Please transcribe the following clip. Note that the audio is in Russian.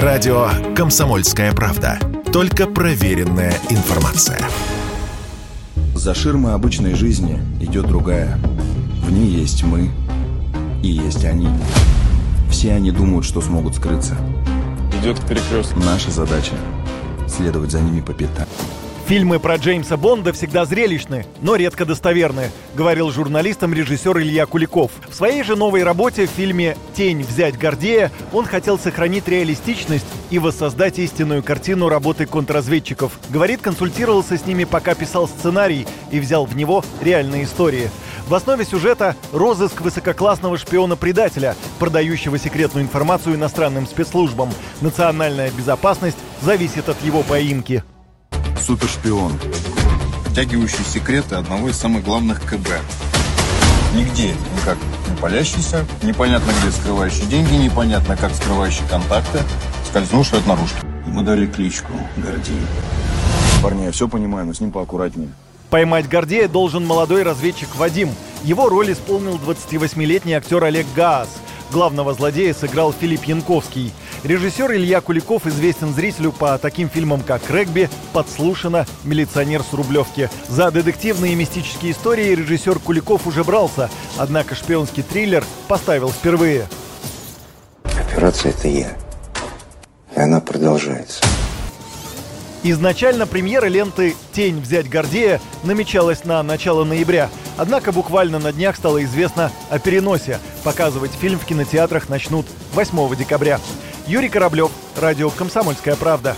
Радио «Комсомольская правда». Только проверенная информация. За ширмой обычной жизни идет другая. В ней есть мы и есть они. Все они думают, что смогут скрыться. Идет к перекрестку. Наша задача – следовать за ними по пятам. Фильмы про Джеймса Бонда всегда зрелищны, но редко достоверны, говорил журналистам режиссер Илья Куликов. В своей же новой работе в фильме «Тень. Взять Гордея» он хотел сохранить реалистичность и воссоздать истинную картину работы контрразведчиков. Говорит, консультировался с ними, пока писал сценарий и взял в него реальные истории. В основе сюжета розыск высококлассного шпиона-предателя, продающего секретную информацию иностранным спецслужбам. Национальная безопасность зависит от его поимки супершпион, втягивающий секреты одного из самых главных КБ. Нигде никак не палящийся, непонятно где скрывающий деньги, непонятно как скрывающий контакты, скользнувший от наружки. Ему дали кличку Гордей. Парни, я все понимаю, но с ним поаккуратнее. Поймать Гордея должен молодой разведчик Вадим. Его роль исполнил 28-летний актер Олег Гаас. Главного злодея сыграл Филипп Янковский. Режиссер Илья Куликов известен зрителю по таким фильмам, как «Регби», «Подслушано», «Милиционер с Рублевки». За детективные и мистические истории режиссер Куликов уже брался, однако шпионский триллер поставил впервые. Операция – это я. И она продолжается. Изначально премьера ленты «Тень взять Гордея» намечалась на начало ноября. Однако буквально на днях стало известно о переносе. Показывать фильм в кинотеатрах начнут 8 декабря. Юрий Кораблев, радио «Комсомольская правда».